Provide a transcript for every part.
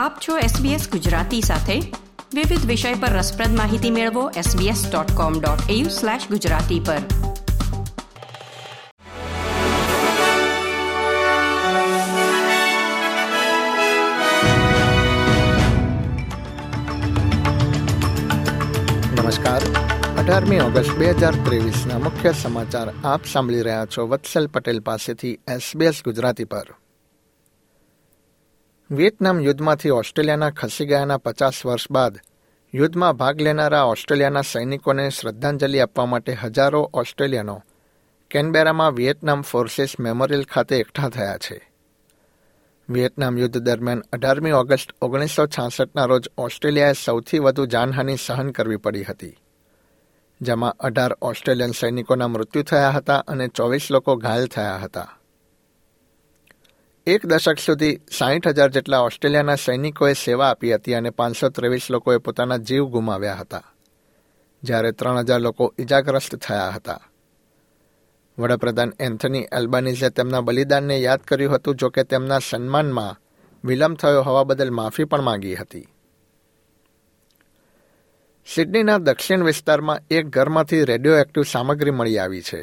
આપ છો SBS ગુજરાતી સાથે. વિવિધ વિષય પર રસપ્રદ માહિતી મેળવો sbs.com.au/gujarati પર. નમસ્કાર. અઢારમી ઓગસ્ટ બે હજાર ત્રેવીસના મુખ્ય સમાચાર આપ સાંભળી રહ્યા છો. વત્સલ પટેલ પાસેથી એસબીએસ ગુજરાતી પર. વિયેતનામ યુદ્ધમાંથી ઓસ્ટ્રેલિયાના ખસી ગયાના પચાસ વર્ષ બાદ યુદ્ધમાં ભાગ લેનારા ઓસ્ટ્રેલિયાના સૈનિકોને શ્રદ્ધાંજલિ આપવા માટે હજારો ઓસ્ટ્રેલિયનો કેનબેરામાં વિયેતનામ ફોર્સેસ મેમોરિયલ ખાતે એકઠા થયા છે. વિયેતનામ યુદ્ધ દરમિયાન અઢારમી ઓગસ્ટ ઓગણીસો છાસઠના રોજ ઓસ્ટ્રેલિયાએ સૌથી વધુ જાનહાનિ સહન કરવી પડી હતી. જેમાં અઢાર ઓસ્ટ્રેલિયન સૈનિકોના મૃત્યુ થયા હતા અને ચોવીસ લોકો ઘાયલ થયા હતા. એક દશક સુધી સાહીઠ હજાર જેટલા ઓસ્ટ્રેલિયાના સૈનિકોએ સેવા આપી હતી અને પાંચસો ત્રેવીસ લોકોએ પોતાના જીવ ગુમાવ્યા હતા, જ્યારે ત્રણ હજાર લોકો ઇજાગ્રસ્ત થયા હતા. વડાપ્રધાન એન્થની એલ્બાનીઝે તેમના બલિદાનને યાદ કર્યું હતું, જો કે તેમના સન્માનમાં વિલંબ થયો હોવા બદલ માફી પણ માંગી હતી. સિડનીના દક્ષિણ વિસ્તારમાં એક ઘરમાંથી રેડિયો એક્ટિવ સામગ્રી મળી આવી છે.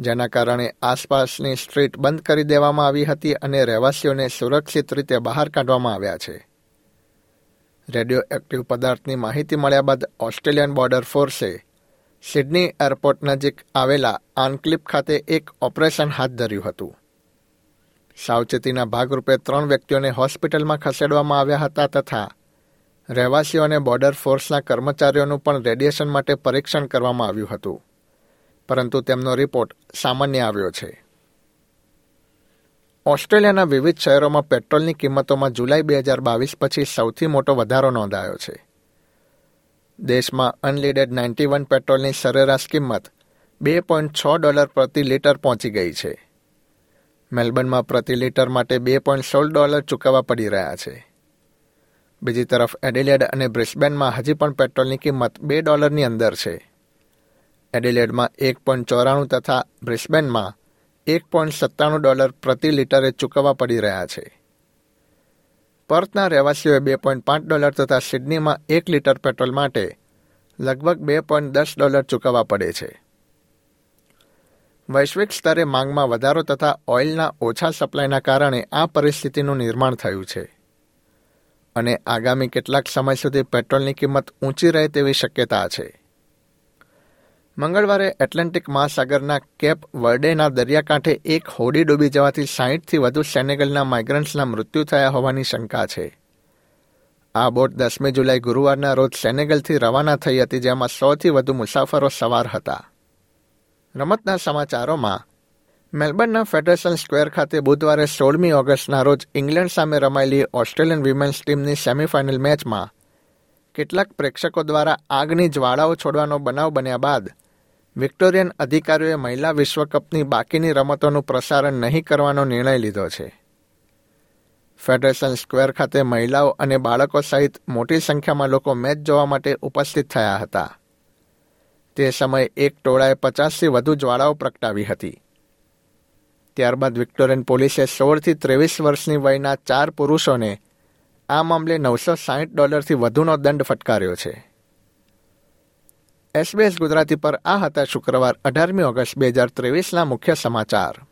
જેના કારણે આસપાસની સ્ટ્રીટ બંધ કરી દેવામાં આવી હતી અને રહેવાસીઓને સુરક્ષિત રીતે બહાર કાઢવામાં આવ્યા છે. રેડિયો એક્ટિવ પદાર્થની માહિતી મળ્યા બાદ ઓસ્ટ્રેલિયન બોર્ડર ફોર્સે સિડની એરપોર્ટ નજીક આવેલા આનક્લિપ ખાતે એક ઓપરેશન હાથ ધર્યું હતું. સાવચેતીના ભાગરૂપે ત્રણ વ્યક્તિઓને હોસ્પિટલમાં ખસેડવામાં આવ્યા હતા તથા રહેવાસીઓ અને બોર્ડર ફોર્સના કર્મચારીઓનું પણ રેડિયેશન માટે પરીક્ષણ કરવામાં આવ્યું હતું. પરંતુ તેમનો રિપોર્ટ સામાન્ય આવ્યો છે. ઓસ્ટ્રેલિયાના વિવિધ શહેરોમાં પેટ્રોલની કિંમતોમાં જુલાઈ બે હજાર બાવીસ પછી સૌથી મોટો વધારો નોંધાયો છે. દેશમાં અનલીડેડ નાઇન્ટી વન પેટ્રોલની સરેરાશ કિંમત બે પોઈન્ટ છ ડોલર પ્રતિ લીટર પહોંચી ગઈ છે. મેલબર્નમાં પ્રતિ લીટર માટે બે પોઈન્ટ સોળ ડોલર ચૂકવવા પડી રહ્યા છે. બીજી તરફ એડિલેડ અને બ્રિસ્બેનમાં હજી પણ પેટ્રોલની કિંમત બે ડોલરની અંદર છે. એડિલેડમાં એક પોઈન્ટ ચોરાણું તથા બ્રિસ્બેનમાં એક પોઈન્ટ સત્તાણું ડોલર પ્રતિ લીટરે ચૂકવવા પડી રહ્યા છે. પર્થના રહેવાસીઓએ બે પોઈન્ટ પાંચ ડોલર તથા સિડનીમાં એક લીટર પેટ્રોલ માટે લગભગ બે પોઈન્ટ દસ ડોલર ચૂકવવા પડે છે. વૈશ્વિક સ્તરે માંગમાં વધારો તથા ઓઇલના ઓછા સપ્લાયના કારણે આ પરિસ્થિતિનું નિર્માણ થયું છે. અને આગામી કેટલાક સમય સુધી પેટ્રોલની કિંમત ઊંચી રહે તેવી શક્યતા છે. મંગળવારે એટલાન્ટિક મહાસાગરના કેપ વર્ડેના દરિયાકાંઠે એક હોડી ડૂબી જવાથી સાહીઠથી વધુ સેનેગલના માઇગ્રન્ટ્સના મૃત્યુ થયા હોવાની શંકા છે. આ બોટ દસમી જુલાઈ ગુરુવારના રોજ સેનેગલથી રવાના થઈ હતી, જેમાં સોથી વધુ મુસાફરો સવાર હતા. રમતના સમાચારોમાં, મેલબર્નના ફેડરેશન સ્ક્વેર ખાતે બુધવારે સોળમી ઓગસ્ટના રોજ ઇંગ્લેન્ડ સામે રમાયેલી ઓસ્ટ્રેલિયન વિમેન્સ ટીમની સેમીફાઇનલ મેચમાં કેટલાક પ્રેક્ષકો દ્વારા આગની જ્વાળાઓ છોડવાનો બનાવ બન્યા બાદ વિક્ટોરિયન અધિકારીઓએ મહિલા વિશ્વકપની બાકીની રમતોનું પ્રસારણ નહીં કરવાનો નિર્ણય લીધો છે. ફેડરેશન સ્ક્વેર ખાતે મહિલાઓ અને બાળકો સહિત મોટી સંખ્યામાં લોકો મેચ જોવા માટે ઉપસ્થિત થયા હતા. તે સમયે એક ટોળાએ પચાસથી વધુ જ્વાળાઓ પ્રગટાવી હતી. ત્યારબાદ વિક્ટોરિયન પોલીસે સોળથી ત્રેવીસ વર્ષની વયના ચાર પુરુષોને આ મામલે નવસો સાહીઠ ડોલરથી વધુનો દંડ ફટકાર્યો છે. એસબીએસ ગુજરાતી પર આ હતા શુક્રવાર, અઢારમી ઓગસ્ટ બે હજાર ત્રેવીસના મુખ્ય સમાચાર.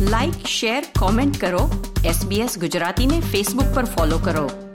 લાઇક શેર કોમેન્ટ કરો. એસબીએસ ગુજરાતીને ફેસબુક પર ફોલો કરો.